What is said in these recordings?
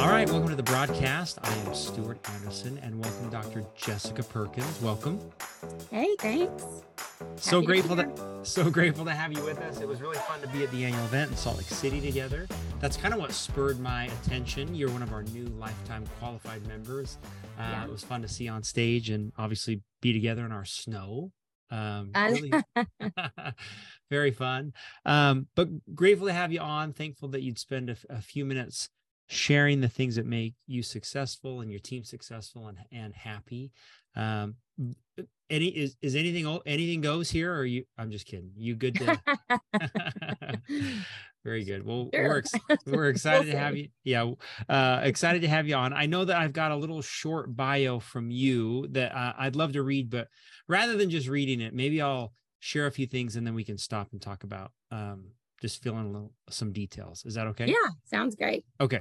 All right, welcome to the broadcast. I am Stuart Anderson and welcome Dr. Jessica Perkins. Welcome. Hey, thanks. So Happy to grateful that so grateful to have you with us. It was really fun to be at the annual event in Salt Lake City together. That's kind of what spurred my attention. You're one of our new lifetime qualified members. Uh, Yeah. It was fun to see on stage and obviously be together in our snow. Um, really very fun. Um, but grateful to have you on. Thankful that you'd spend a few minutes sharing the things that make you successful and your team successful and and happy. Um, any is is anything anything goes here? Or are you? I'm just kidding. You good to? Very good. Well, we're ex- we're excited to have you. Yeah, uh, excited to have you on. I know that I've got a little short bio from you that uh, I'd love to read, but rather than just reading it, maybe I'll share a few things and then we can stop and talk about um, just fill in a little some details. Is that okay? yeah, sounds great. Okay.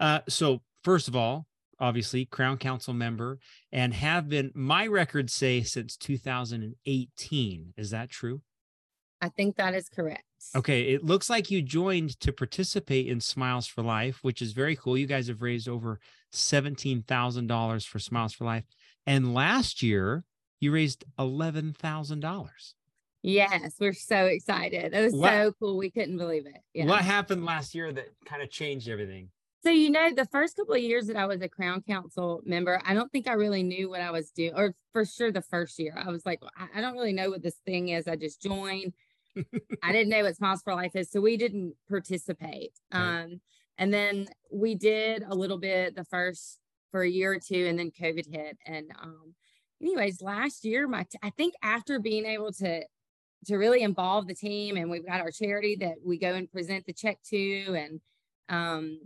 Uh, so first of all, obviously Crown Council member and have been my records say since 2018. Is that true? I think that is correct. Okay, it looks like you joined to participate in Smiles for Life, which is very cool. You guys have raised over $17,000 for Smiles for Life. And last year, you raised $11,000. Yes, we're so excited. It was What- so cool. We couldn't believe it. Yeah. What happened last year that kind of changed everything? So, you know, the first couple of years that I was a Crown Council member, I don't think I really knew what I was doing, or for sure the first year. I was like, I, I don't really know what this thing is. I just joined. I didn't know what Smiles for Life is. So we didn't participate. Right. Um, and then we did a little bit the first for a year or two, and then COVID hit. And um, anyways, last year, my t- I think after being able to to really involve the team and we've got our charity that we go and present the check to and um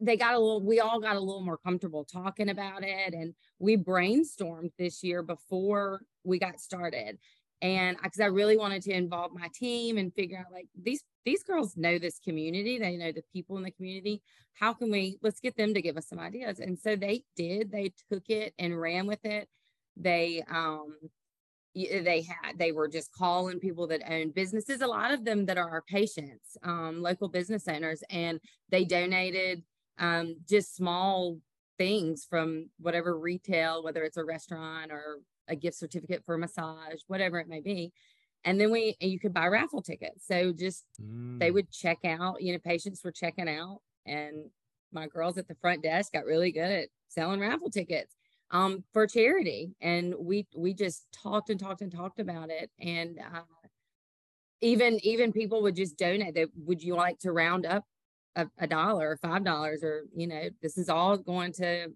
they got a little we all got a little more comfortable talking about it and we brainstormed this year before we got started. And because I really wanted to involve my team and figure out like these these girls know this community. They know the people in the community. How can we let's get them to give us some ideas. And so they did. They took it and ran with it. They um they had they were just calling people that own businesses a lot of them that are our patients um, local business owners and they donated um, just small things from whatever retail whether it's a restaurant or a gift certificate for a massage whatever it may be. And then we and you could buy raffle tickets. So just they Mm, would check out you know patients were checking out and my girls at the front desk got really good at selling raffle tickets um for charity. And we we just talked and talked and talked about it. And uh even even people would just donate. That would you like to round up a, a dollar or five dollars or you know this is all going to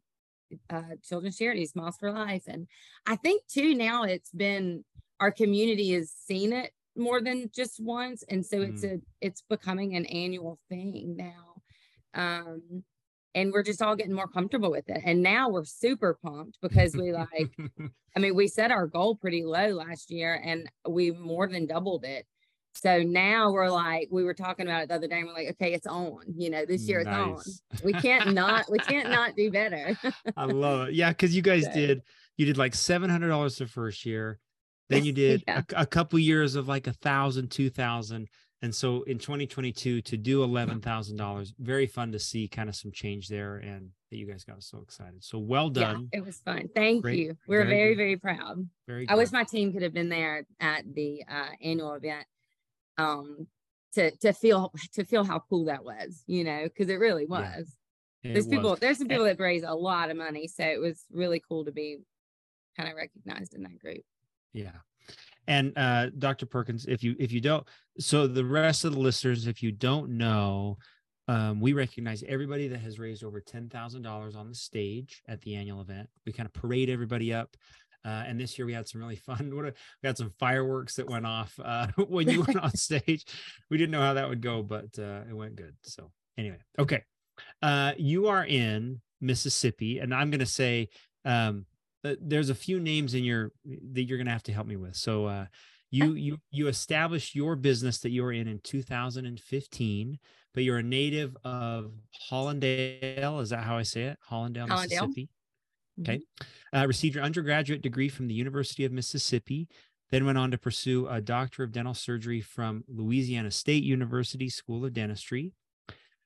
uh children's charities smiles for life. And i think too now it's been our community has seen it more than just once. And so it's a it's becoming an annual thing now. Um and we're just all getting more comfortable with it. And now we're super pumped because we like i mean we set our goal pretty low last year and we more than doubled it so now we're like we were talking about it the other day and we're like okay it's on you know this year it's on we can't not we can't not do better I love it. Yeah, because you guys So- did you did like seven hundred dollars the first year, then you did Yeah. a, a couple years of like a thousand, two thousand, and so in 2022 to do eleven thousand dollars, very fun to see kind of some change there, and that you guys got so excited. So well yeah done, it was fun thank Great. you we're Very very very proud very. I wish my team could have been there at the uh, annual event um, to to feel to feel how cool that was, you know, because it really was. Yeah, It there's was. people there's some people that raise a lot of money, so it was really cool to be kind of recognized in that group. Yeah. And uh Dr. Perkins, if you if you don't so the rest of the listeners, if you don't know, um, we recognize everybody that has raised over ten thousand dollars on the stage at the annual event. We kind of parade everybody up. Uh, and this year we had some really fun. What a, we had some fireworks that went off uh, when you went on stage. We didn't know how that would go, but uh, it went good. So anyway, okay. Uh, you are in Mississippi, and I'm going to say um, uh, there's a few names in your that you're going to have to help me with. So uh, you you you established your business that you were in in 2015, but you're a native of Hollandale. Is that how I say it? Hollandale, Hollandale. Mississippi. Okay. Uh, received your undergraduate degree from the University of Mississippi, then went on to pursue a doctor of dental surgery from Louisiana State University School of Dentistry.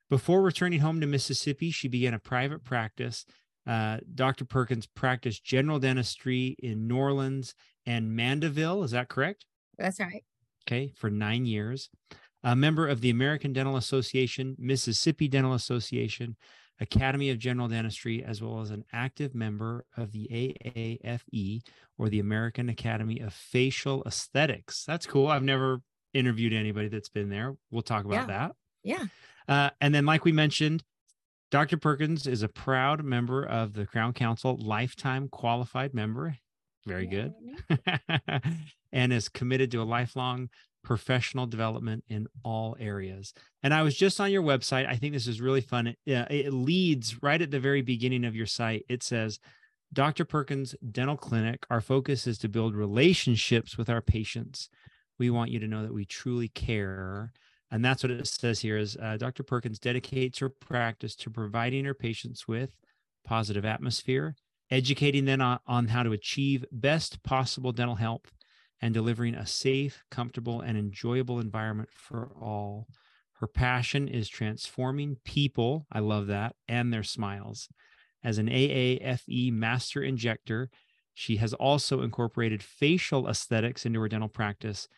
Before returning home to Mississippi, she began a private practice. Uh, Dr. Perkins practiced general dentistry in New Orleans and Mandeville. Is that correct? That's right. Okay, for nine years. A member of the American Dental Association, Mississippi Dental Association, Academy of General Dentistry, as well as an active member of the AAFE or the American Academy of Facial Esthetics. That's cool. I've never interviewed anybody that's been there. We'll talk about Yeah. that. Yeah. Uh, and then, like we mentioned, Dr. Perkins is a proud member of the Crown Council Lifetime Qualified Member. Very good. And is committed to a lifelong professional development in all areas. And I was just on your website. I think this is really fun. It, it leads right at the very beginning of your site. It says, Dr. Perkins Dental Clinic, our focus is to build relationships with our patients. We want you to know that we truly care. And that's what it says here is uh, Dr. Perkins dedicates her practice to providing her patients with positive atmosphere, educating them on, on how to achieve best possible dental health, and delivering a safe, comfortable, and enjoyable environment for all. Her passion is transforming people, I love that, and their smiles. As an AAFE master injector, she has also incorporated facial aesthetics into her dental practice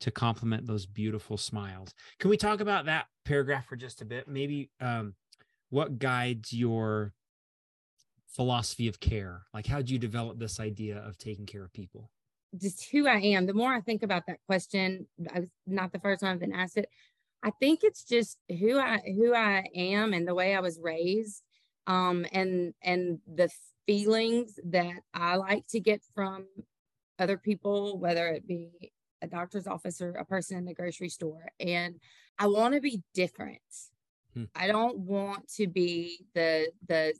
to complement those beautiful smiles. Can we talk about that paragraph for just a bit? Maybe um, what guides your philosophy of care? Like, how do you develop this idea of taking care of people? Just who I am. The more I think about that question, I was not the first time I've been asked it. I think it's just who I who I am and the way I was raised, um, and and the feelings that I like to get from other people, whether it be a doctor's office or a person in the grocery store. And I want to be different. Hmm. I don't want to be the the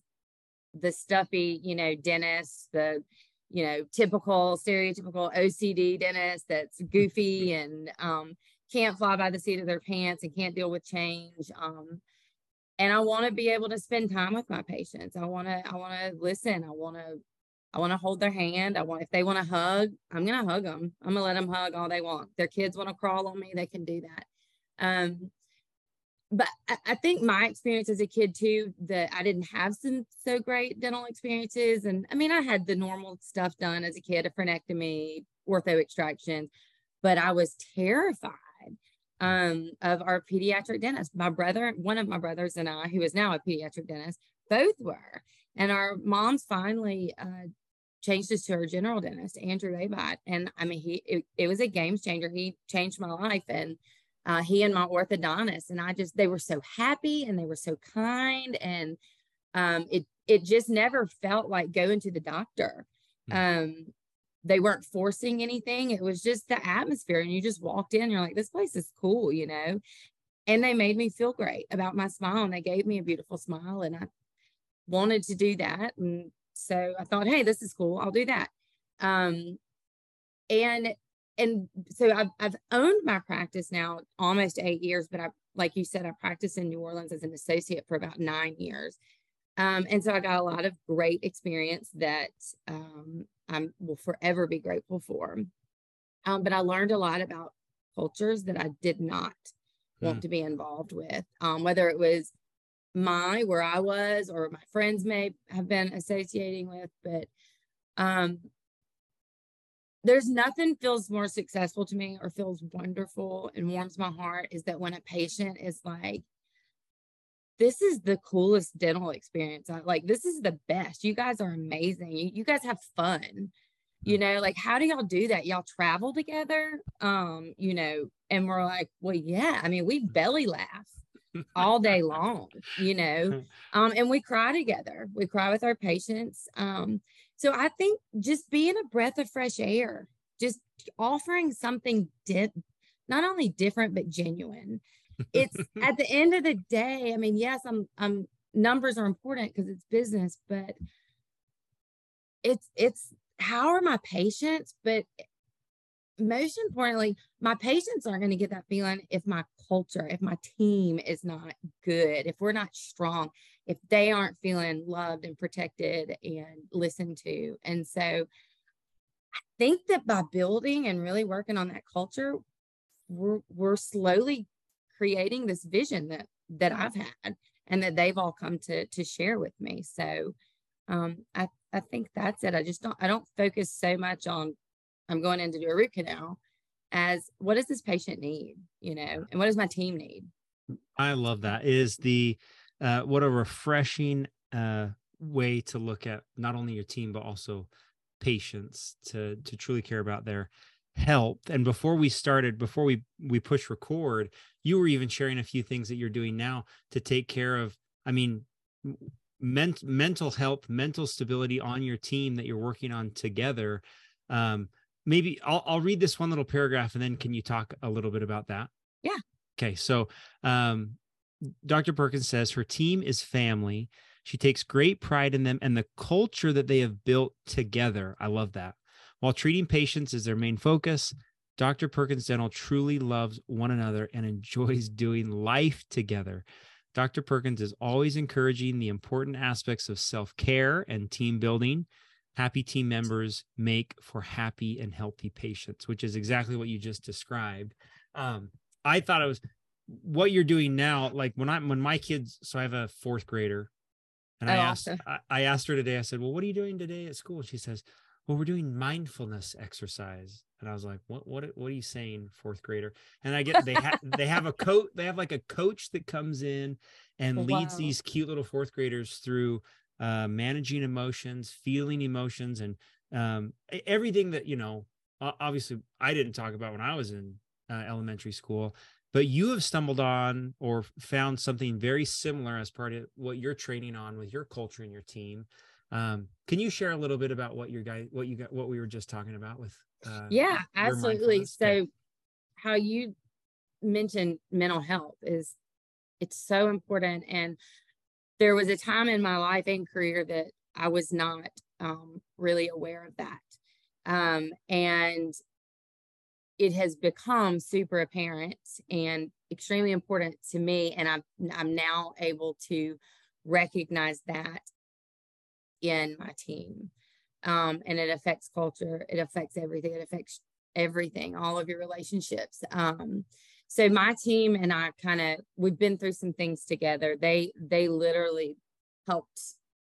the stuffy, you know, dentist, the you know, typical stereotypical OCD dentist that's goofy and um, can't fly by the seat of their pants and can't deal with change. Um, and I want to be able to spend time with my patients. I want to, I want to listen. I want to, I want to hold their hand. I want, if they want to hug, I'm going to hug them. I'm going to let them hug all they want. Their kids want to crawl on me, they can do that. Um, but I, think my experience as a kid too, that I didn't have some so great dental experiences. And I mean, I had the normal stuff done as a kid, a frenectomy, ortho extraction, but I was terrified um, of our pediatric dentist. My brother, one of my brothers and I, who is now a pediatric dentist, both were. And our moms finally uh, changed us to our general dentist, Andrew Abott. And I mean, he it, it was a game changer. He changed my life. And uh, he and my orthodontist and i just they were so happy and they were so kind and um, it it just never felt like going to the doctor. Um, they weren't forcing anything. It was just the atmosphere and you just walked in you're like this place is cool you know? And they made me feel great about my smile and they gave me a beautiful smile and i wanted to do that and so i thought hey this is cool i'll do that. Um, and and so I've, I've owned my practice now almost eight years, but I, like you said, I practiced in New Orleans as an associate for about nine years. Um, and so I got a lot of great experience that um, I will forever be grateful for. Um, but I learned a lot about cultures that I did not want Hmm. to be involved with, um, whether it was my where I was or my friends may have been associating with, but um, there's nothing feels more successful to me or feels wonderful and warms my heart is that when a patient is like this is the coolest dental experience. I, like this is the best. You guys are amazing. You, you guys have fun. You know like how do y'all do that? Y'all travel together? Um you know and we're like well yeah. I mean we belly laugh all day long you know? Um and we cry together. We cry with our patients. Um so I think just being a breath of fresh air, just offering something di- not only different but genuine. It's at the end of the day, I mean, yes, I'm I'm numbers are important because it's business, but it's it's how are my patients, but most importantly, my patients aren't going to get that feeling if my culture, if my team is not good, if we're not strong, if they aren't feeling loved and protected and listened to. And so I think that by building and really working on that culture, we're, we're slowly creating this vision that that I've had and that they've all come to to share with me. So um, I I think that's it. I just don't I don't focus so much on I'm going in to do a root canal as what does this patient need, you know, and what does my team need? I love that. Is the uh, what a refreshing uh, way to look at not only your team but also patients to to truly care about their health. And before we started, before we we push record, you were even sharing a few things that you're doing now to take care of. I mean, ment- mental health, mental stability on your team that you're working on together. Um, maybe I'll, I'll read this one little paragraph and then can you talk a little bit about that? Yeah. Okay. So, um, Dr. Perkins says her team is family. She takes great pride in them and the culture that they have built together. I love that. While treating patients is their main focus, Dr. Perkins Dental truly loves one another and enjoys doing life together. Dr. Perkins is always encouraging the important aspects of self care and team building. Happy team members make for happy and healthy patients, which is exactly what you just described. Um, I thought it was what you're doing now. Like when I when my kids, so I have a fourth grader, and I oh, asked. I, I asked her today. I said, "Well, what are you doing today at school?" And she says, "Well, we're doing mindfulness exercise." And I was like, "What? What? What are you saying, fourth grader?" And I get they have they have a coach. They have like a coach that comes in and oh, leads these cute little fourth graders through uh, managing emotions, feeling emotions, and um, everything that you know. Obviously, I didn't talk about when I was in uh, elementary school, but you have stumbled on or found something very similar as part of what you're training on with your culture and your team. Um, can you share a little bit about what your guy, what you got, what we were just talking about with? Uh, yeah, absolutely. So, how you mentioned mental health is it's so important, and there was a time in my life and career that I was not um, really aware of that. Um, and it has become super apparent and extremely important to me. And I'm, I'm now able to recognize that in my team. Um, and it affects culture, it affects everything, it affects everything, all of your relationships. Um, so my team and I kind of we've been through some things together. They they literally helped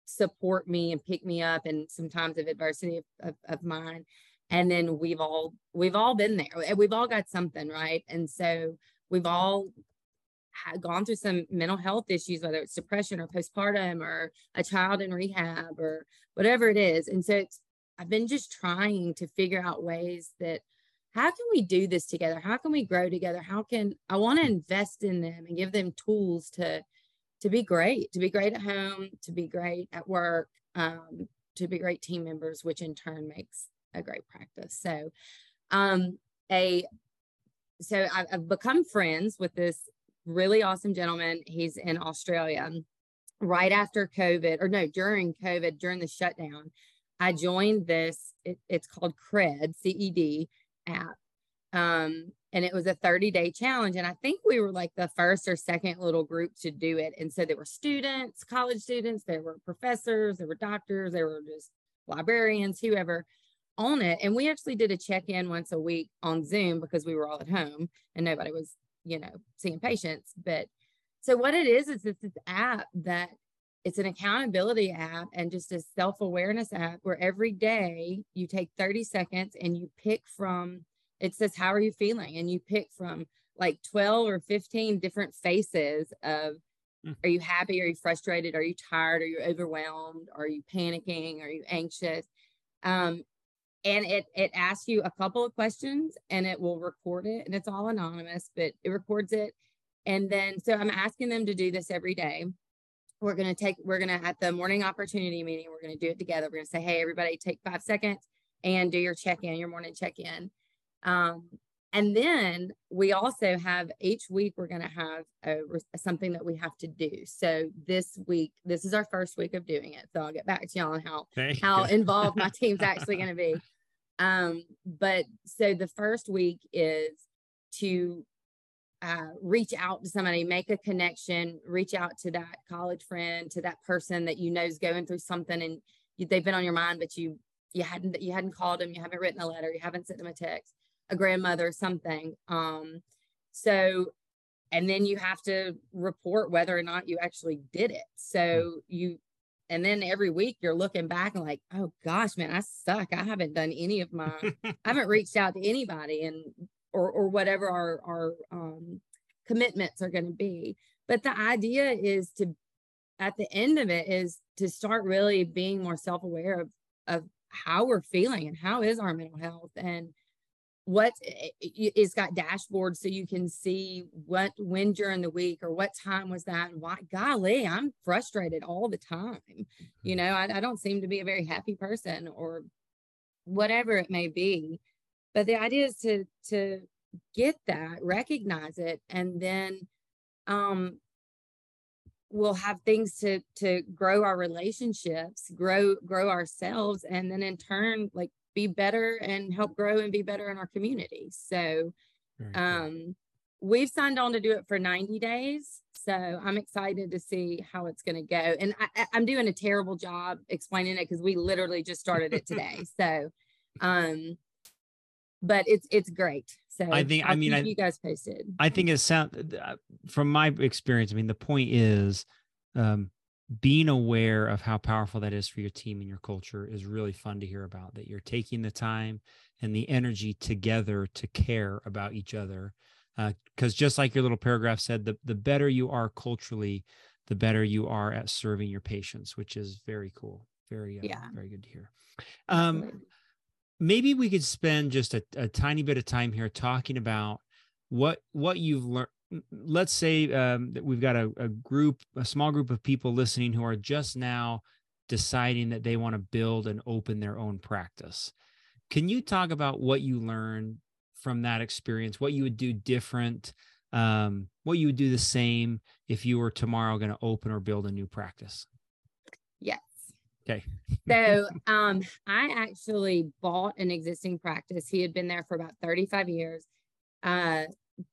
support me and pick me up in some times of adversity of, of, of mine. And then we've all we've all been there. We've all got something, right? And so we've all gone through some mental health issues, whether it's depression or postpartum or a child in rehab or whatever it is. And so it's I've been just trying to figure out ways that how can we do this together? How can we grow together? How can I want to invest in them and give them tools to to be great, to be great at home, to be great at work, um, to be great team members, which in turn makes a great practice. So, um, a so I've, I've become friends with this really awesome gentleman. He's in Australia. Right after COVID, or no, during COVID, during the shutdown, I joined this. It, it's called CRED, C E D app. Um, and it was a 30 day challenge. And I think we were like the first or second little group to do it. And so there were students, college students, there were professors, there were doctors, there were just librarians, whoever on it. And we actually did a check in once a week on Zoom because we were all at home and nobody was, you know, seeing patients. But so what it is, is it's this app that it's an accountability app and just a self-awareness app where every day you take 30 seconds and you pick from it says how are you feeling? And you pick from like 12 or 15 different faces of mm. are you happy? Are you frustrated? Are you tired? Are you overwhelmed? Are you panicking? Are you anxious? Um, and it it asks you a couple of questions and it will record it and it's all anonymous but it records it. And then so i'm asking them to do this every day we're going to take we're going to at the morning opportunity meeting we're going to do it together. We're going to say hey everybody take five seconds and do your check-in your morning check-in. Um, and then we also have each week we're going to have a, something that we have to do. So this week this is our first week of doing it so i'll get back to y'all on how Thank how you. involved my team's actually going to be. Um, but so the first week is to uh, reach out to somebody, make a connection, reach out to that college friend, to that person that you know is going through something, and you, they've been on your mind, but you you hadn't you hadn't called them, you haven't written a letter, you haven't sent them a text, a grandmother, something. Um, so and then you have to report whether or not you actually did it. So you, and then every week you're looking back and like, oh gosh, man, I suck. I haven't done any of my, I haven't reached out to anybody and, or, or whatever our, our um, commitments are going to be. But the idea is to, at the end of it, is to start really being more self aware of, of how we're feeling and how is our mental health and what it's got dashboards so you can see what when during the week or what time was that and why golly i'm frustrated all the time you mm-hmm. know I, I don't seem to be a very happy person or whatever it may be but the idea is to to get that recognize it and then um we'll have things to to grow our relationships grow grow ourselves and then in turn like be better and help grow and be better in our community. So um, we've signed on to do it for 90 days. So I'm excited to see how it's going to go. And I, am doing a terrible job explaining it because we literally just started it today. so, um, but it's it's great. So I think I'll i mean I, you guys posted. I think it sound uh, from my experience. I mean the point is, um, being aware of how powerful that is for your team and your culture is really fun to hear about that you're taking the time and the energy together to care about each other because uh, just like your little paragraph said the, the better you are culturally the better you are at serving your patients which is very cool very uh, yeah. very good to hear um, maybe we could spend just a, a tiny bit of time here talking about what what you've learned let's say um, that we've got a, a group, a small group of people listening who are just now deciding that they want to build and open their own practice. Can you talk about what you learned from that experience, what you would do different, um, what you would do the same if you were tomorrow going to open or build a new practice? Okay. so um, I actually bought an existing practice. He had been there for about 35 years. Uh,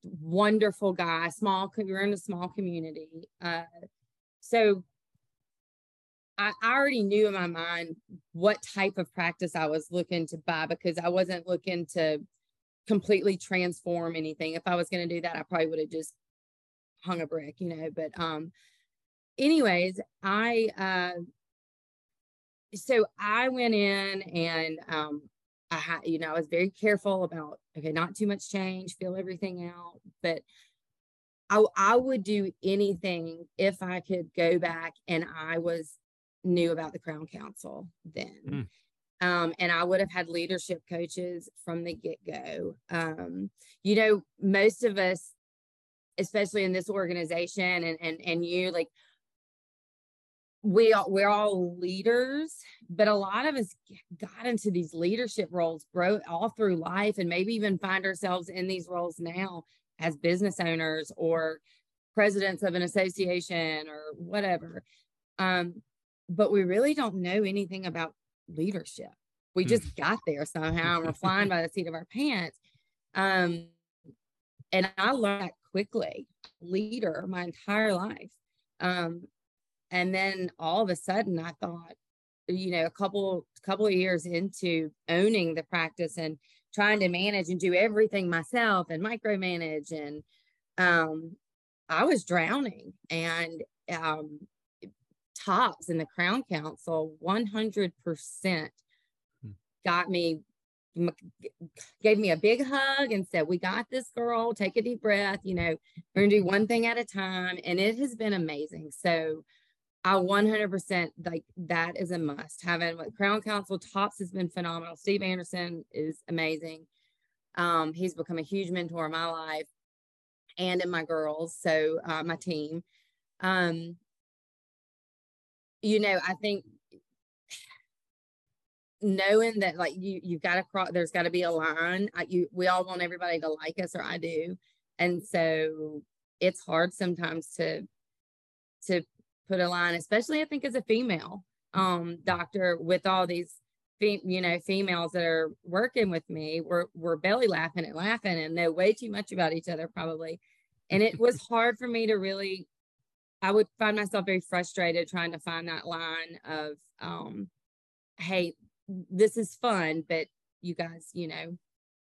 wonderful guy, small, we're in a small community. Uh, so I, I already knew in my mind what type of practice I was looking to buy because I wasn't looking to completely transform anything. If I was going to do that, I probably would have just hung a brick, you know. But um, anyways, I uh, so I went in and um, I had, you know, I was very careful about, okay, not too much change, feel everything out. But I, I would do anything if I could go back and I was knew about the Crown Council then. Mm. Um, and I would have had leadership coaches from the get go. Um, you know, most of us, especially in this organization and, and, and you, like we are, we're all leaders, but a lot of us got into these leadership roles, grow all through life, and maybe even find ourselves in these roles now as business owners or presidents of an association or whatever. Um, but we really don't know anything about leadership. We hmm. just got there somehow and we're flying by the seat of our pants. Um, and I learned that quickly, leader my entire life. Um, and then all of a sudden i thought you know a couple couple of years into owning the practice and trying to manage and do everything myself and micromanage and um i was drowning and um tops in the crown council 100% hmm. got me gave me a big hug and said we got this girl. Take a deep breath you know we're gonna do one thing at a time. And it has been amazing. So I 100% like that is a must. Having like Crown Council Tops has been phenomenal. Steve Anderson is amazing. Um, he's become a huge mentor in my life and in my girls, so uh, my team. Um, you know, I think knowing that like you you've got to cross there's got to be a line I, you we all want everybody to like us or i do and so it's hard sometimes to to put a line, especially I think as a female um, doctor with all these, fem- you know, females that are working with me. We're we're belly laughing and laughing and know way too much about each other probably, and it was hard for me to really. I would find myself very frustrated trying to find that line of, um, hey, this is fun, but you guys, you know,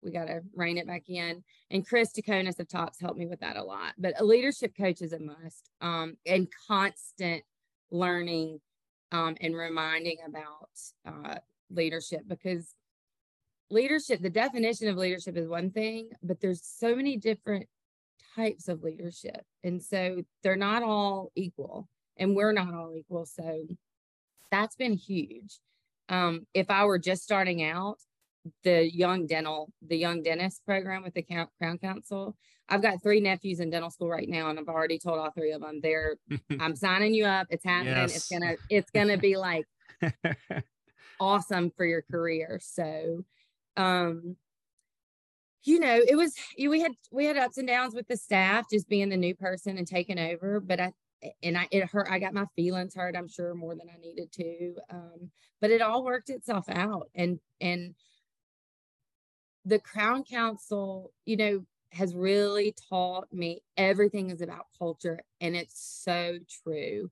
we got to rein it back in. And Chris Taconis of Tops helped me with that a lot. But a leadership coach is a must um, and constant learning um, and reminding about uh, leadership because leadership, the definition of leadership is one thing, but there's so many different types of leadership. And so they're not all equal, and we're not all equal. So that's been huge. Um, if I were just starting out, the young dental, the young dentist program with the Crown Council. I've got three nephews in dental school right now, and I've already told all three of them they're I'm signing you up. It's happening. Yes. It's gonna it's gonna be like awesome for your career. So um you know it was we had we had ups and downs with the staff just being the new person and taking over but i and i it hurt i got my feelings hurt i'm sure more than i needed to um but it all worked itself out and and the crown council you know has really taught me everything is about culture and it's so true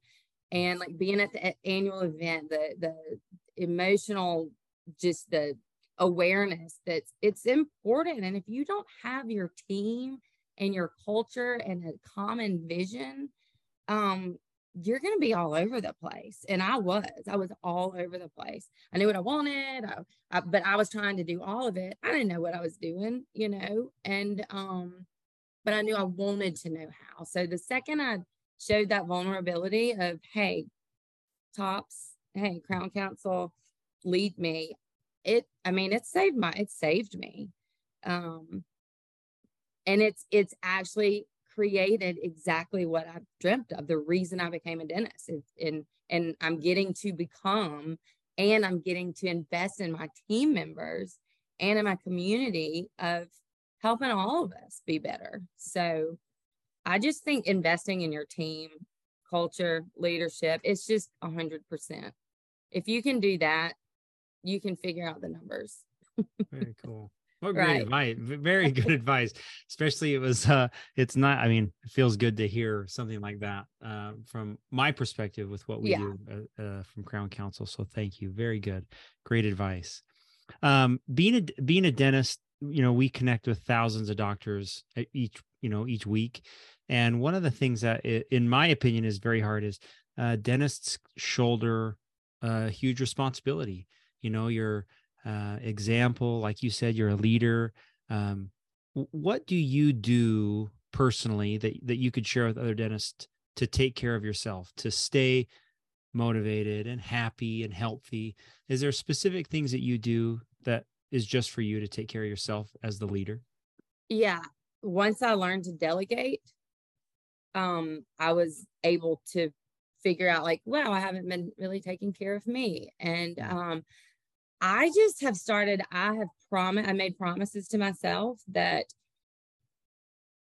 and like being at the annual event the the emotional just the awareness that it's important. And if you don't have your team and your culture and a common vision, um, you're going to be all over the place. And I was, I was all over the place. I knew what I wanted, I, I, but I was trying to do all of it. I didn't know what I was doing, you know, and, um, but I knew I wanted to know how. So the second I showed that vulnerability of, Hey, tops, Hey, crown council, lead me it i mean it saved my it saved me um and it's it's actually created exactly what i dreamt of the reason i became a dentist is and and i'm getting to become and i'm getting to invest in my team members and in my community of helping all of us be better so i just think investing in your team culture leadership it's just a hundred percent if you can do that you can figure out the numbers. Very cool. What great right. advice. Very good advice. Especially it was uh it's not, I mean, it feels good to hear something like that uh, from my perspective with what we yeah. do uh, uh, from Crown Council. So thank you. Very good. Great advice. Um being a being a dentist, you know, we connect with thousands of doctors each, you know, each week. And one of the things that in my opinion is very hard is uh dentists shoulder a huge responsibility you know your uh, example like you said you're a leader um, what do you do personally that, that you could share with other dentists to take care of yourself to stay motivated and happy and healthy? Is there specific things that you do that is just for you to take care of yourself as the leader? Yeah once i learned to delegate um i was able to figure out like wow i haven't been really taking care of me. And um I just have started, I have promised, I made promises to myself that,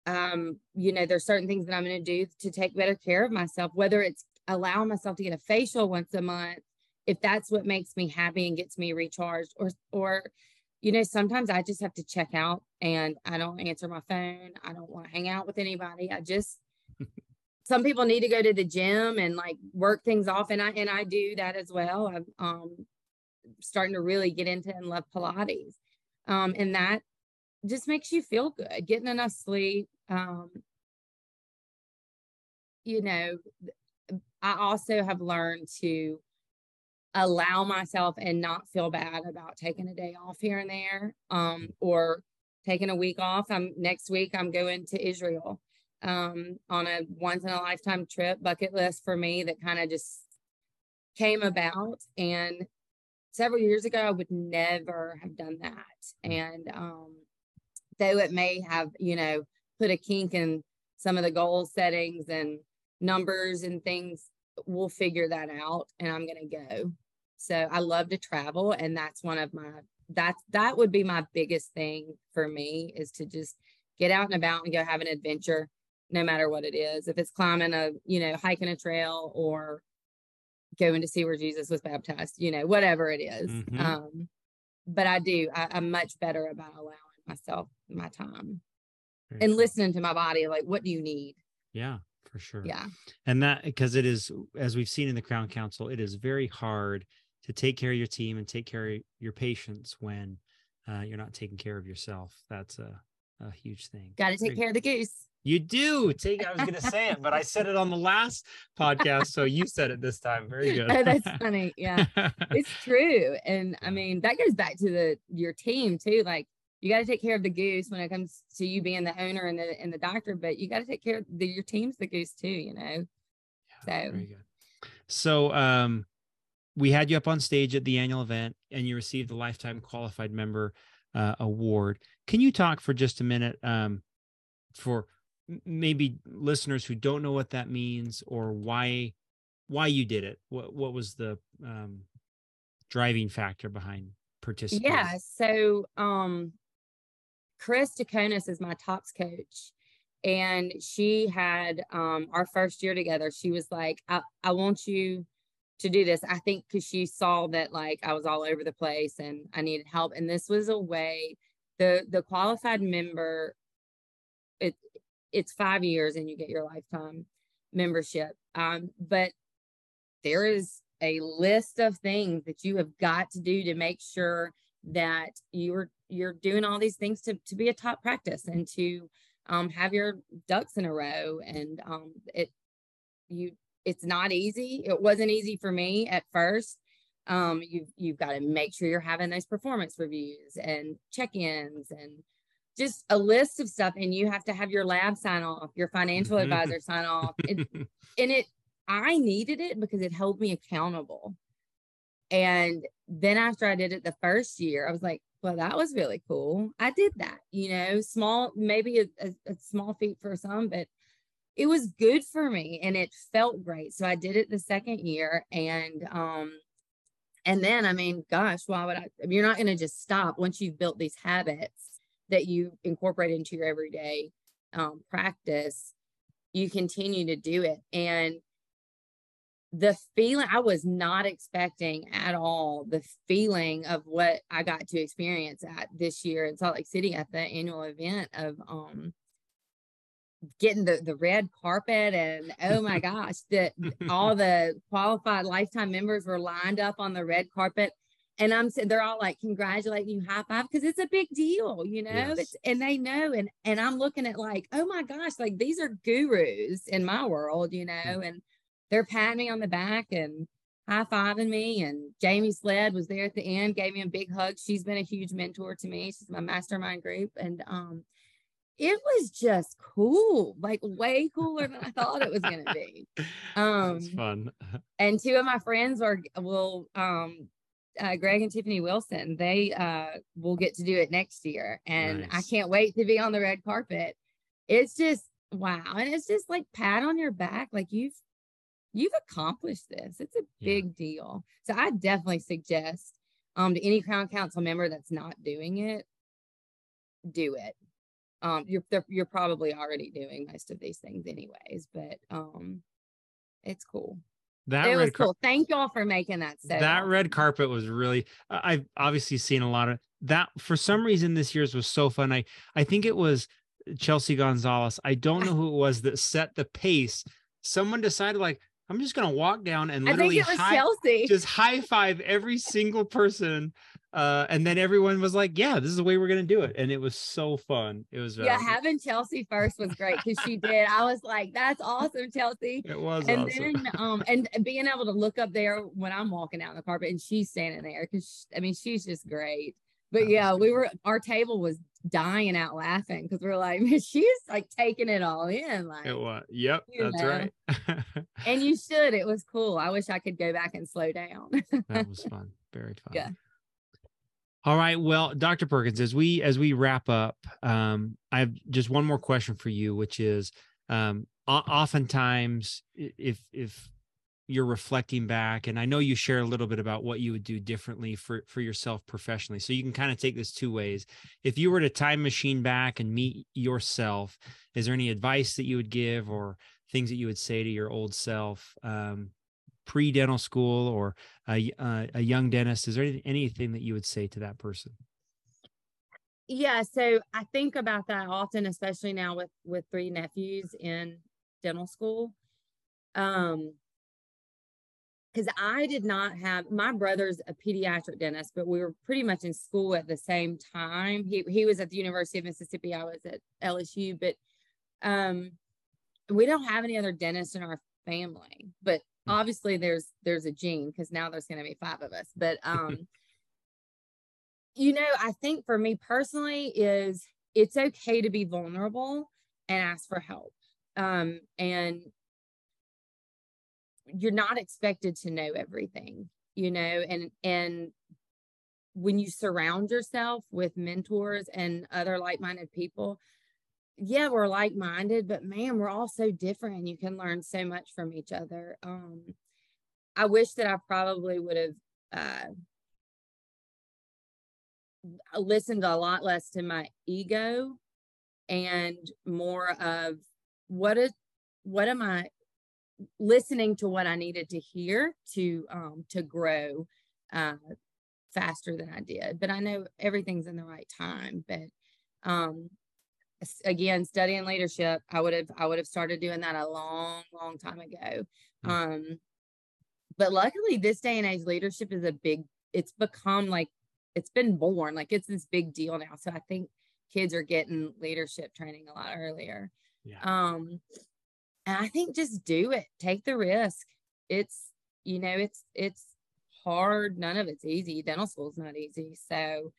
um, you know, there's certain things that I'm going to do to take better care of myself, whether it's allowing myself to get a facial once a month, if that's what makes me happy and gets me recharged, or, or, you know, sometimes I just have to check out and I don't answer my phone. I don't want to hang out with anybody. I just, some people need to go to the gym and like work things off and I and I do that as well. I've um starting to really get into and love Pilates. Um, and that just makes you feel good, getting enough sleep. Um, you know, I also have learned to allow myself and not feel bad about taking a day off here and there um, or taking a week off. I'm next week I'm going to Israel um, on a once in a lifetime trip bucket list for me that kind of just came about and several years ago, I would never have done that. Mm. And um, though it may have, you know, put a kink in some of the goal settings and numbers and things, we'll figure that out and I'm going to go. So I love to travel. And that's one of my, that's, that would be my biggest thing for me is to just get out and about and go have an adventure, no matter what it is. If it's climbing a, you know, hiking a trail or going to see where Jesus was baptized, you know, whatever it is. Mm-hmm. Um, but I do, I, am much better about allowing myself my time Very and cool. listening to my body. Like, what do you need? Yeah, for sure. Yeah. And that, because it is, as we've seen in the Crown Council, it is very hard to take care of your team and take care of your patients when uh, you're not taking care of yourself. That's a, a huge thing. Got to take care of the goose. You do take. I was going to say it, but I said it on the last podcast, so you said it this time. Very good. oh, that's funny. Yeah, it's true, and I mean that goes back to the your team too. Like you got to take care of the goose when it comes to you being the owner and the and the doctor, but you got to take care of the, your team's the goose too. You know. Yeah, so very good. So um, we had you up on stage at the annual event, and you received the lifetime qualified member uh, award. Can you talk for just a minute um, for maybe listeners who don't know what that means or why why you did it? What what was the um, driving factor behind participating? Yeah, so um, Chris Taconis is my tops coach. And she had um, our first year together. She was like, I, I want you to do this. I think because she saw that like I was all over the place and I needed help. And this was a way the the qualified member it it's five years and you get your lifetime membership. Um, but there is a list of things that you have got to do to make sure that you're you're doing all these things to to be a top practice and to um, have your ducks in a row. And um, it you it's not easy. It wasn't easy for me at first. Um, you've you've got to make sure you're having those performance reviews and check-ins and just a list of stuff and you have to have your lab sign off your financial mm-hmm. advisor sign off and, and it i needed it because it held me accountable. And then after i did it the first year i was like well that was really cool. I did that you know small maybe a, a, a small feat for some but it was good for me and it felt great. So i did it the second year and um and then i mean gosh why would i you're not going to just stop once you've built these habits that you incorporate into your everyday um, practice you continue to do it. And the feeling I was not expecting at all the feeling of what I got to experience at this year in Salt Lake City at the annual event of um getting the the red carpet and oh my gosh that all the qualified lifetime members were lined up on the red carpet and I'm saying they're all like congratulating you high five because it's a big deal, you know. Yes. It's and they know, and and I'm looking at like, oh my gosh, like these are gurus in my world, you know, mm. and they're patting me on the back and high fiving me. And Jamie Sled was there at the end, gave me a big hug. She's been a huge mentor to me. She's my mastermind group. And um, it was just cool, like way cooler than I thought it was going to be. Um, That's fun. and two of my friends are will um, uh, Greg and Tiffany Wilson. They uh, will get to do it next year, and nice. I can't wait to be on the red carpet. It's just wow, and it's just like pat on your back, like you've you've accomplished this. It's a big yeah. deal. So I definitely suggest um to any crown council member that's not doing it, do it. Um you're you're probably already doing most of these things anyways, but um it's cool. That it was cool. Thank y'all for making that. So that awesome. red carpet was really. I've obviously seen a lot of that. For some reason, this year's was so fun. I I think it was Chelsea Gonzalez. I don't know who it was that set the pace. Someone decided like, I'm just gonna walk down and literally high, just high five every single person. Uh, and then everyone was like, "Yeah, this is the way we're gonna do it," and it was so fun. It was yeah, uh, having Chelsea first was great because she did. I was like, "That's awesome, Chelsea." It was, and awesome. then um, and being able to look up there when I'm walking down the carpet and she's standing there because I mean she's just great. But yeah, we were our table was dying out laughing because we're like, she's like taking it all in. Like it was. Yep, that's know? right. and you should. It was cool. I wish I could go back and slow down. that was fun. Very fun. Yeah. All right. Well, Dr. Perkins, as we as we wrap up, um, I have just one more question for you, which is um, oftentimes if if you're reflecting back and i know you share a little bit about what you would do differently for for yourself professionally so you can kind of take this two ways. If you were to time machine back and meet yourself is there any advice that you would give or things that you would say to your old self um, pre dental school or a, uh, a young dentist? Is there anything that you would say to that person? Yeah so i think about that often especially now with with three nephews in dental school. Um because I did not have my brother's a pediatric dentist, but we were pretty much in school at the same time. He he was at the University of Mississippi, I was at LSU, but um we don't have any other dentists in our family. But hmm. obviously there's there's a gene because now there's gonna be five of us. But um you know, I think for me personally is it's okay to be vulnerable and ask for help. Um and you're not expected to know everything you know and and when you surround yourself with mentors and other like-minded people yeah we're like-minded but man we're all so different you can learn so much from each other. Um i wish that i probably would have uh listened a lot less to my ego and more of what is what am i listening to what I needed to hear to um, to grow uh, faster than I did. But I know everything's in the right time. But um, again, studying leadership, I would have I would have started doing that a long, long time ago. Mm-hmm. Um, but luckily, this day and age, leadership is a big. It's become like it's been born like it's this big deal now. So I think kids are getting leadership training a lot earlier. Yeah. Um, and I think just do it. Take the risk. It's, you know, it's it's hard. None of it's easy. Dental school's not easy. So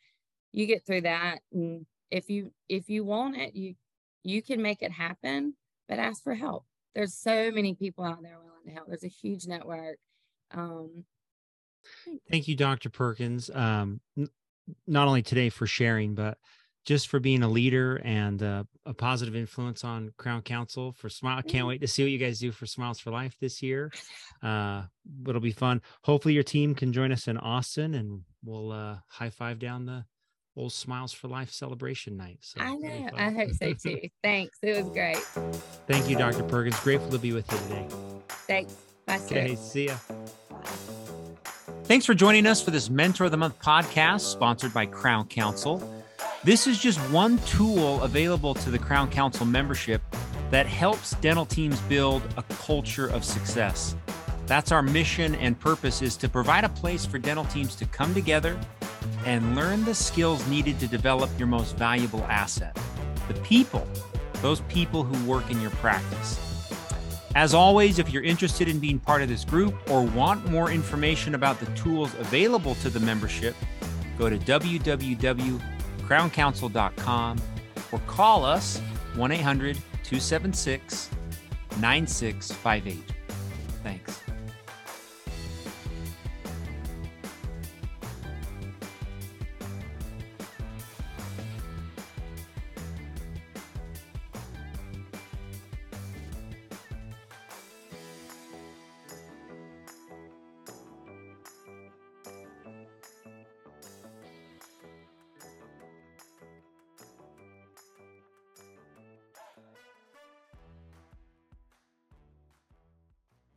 you get through that. And if you if you want it, you you can make it happen, but ask for help. There's so many people out there willing to help. There's a huge network. Um, Thank you, Dr. Perkins. Um, n- not only today for sharing, but just for being a leader and uh, a positive influence on Crown Council for Smile. I can't wait to see what you guys do for Smiles for Life this year. Uh, it'll be fun. Hopefully, your team can join us in Austin and we'll uh, high five down the old Smiles for Life celebration night. So I know. I hope so too. Thanks. It was great. Thank you, Dr. Perkins. Grateful to be with you today. Thanks. Bye. Okay. See ya. Thanks for joining us for this Mentor of the Month podcast sponsored by Crown Council. This is just one tool available to the Crown Council membership that helps dental teams build a culture of success. That's our mission and purpose is to provide a place for dental teams to come together and learn the skills needed to develop your most valuable asset, the people, those people who work in your practice. As always, if you're interested in being part of this group or want more information about the tools available to the membership, go to www crowncouncil.com or call us 1 800 276 9658. Thanks.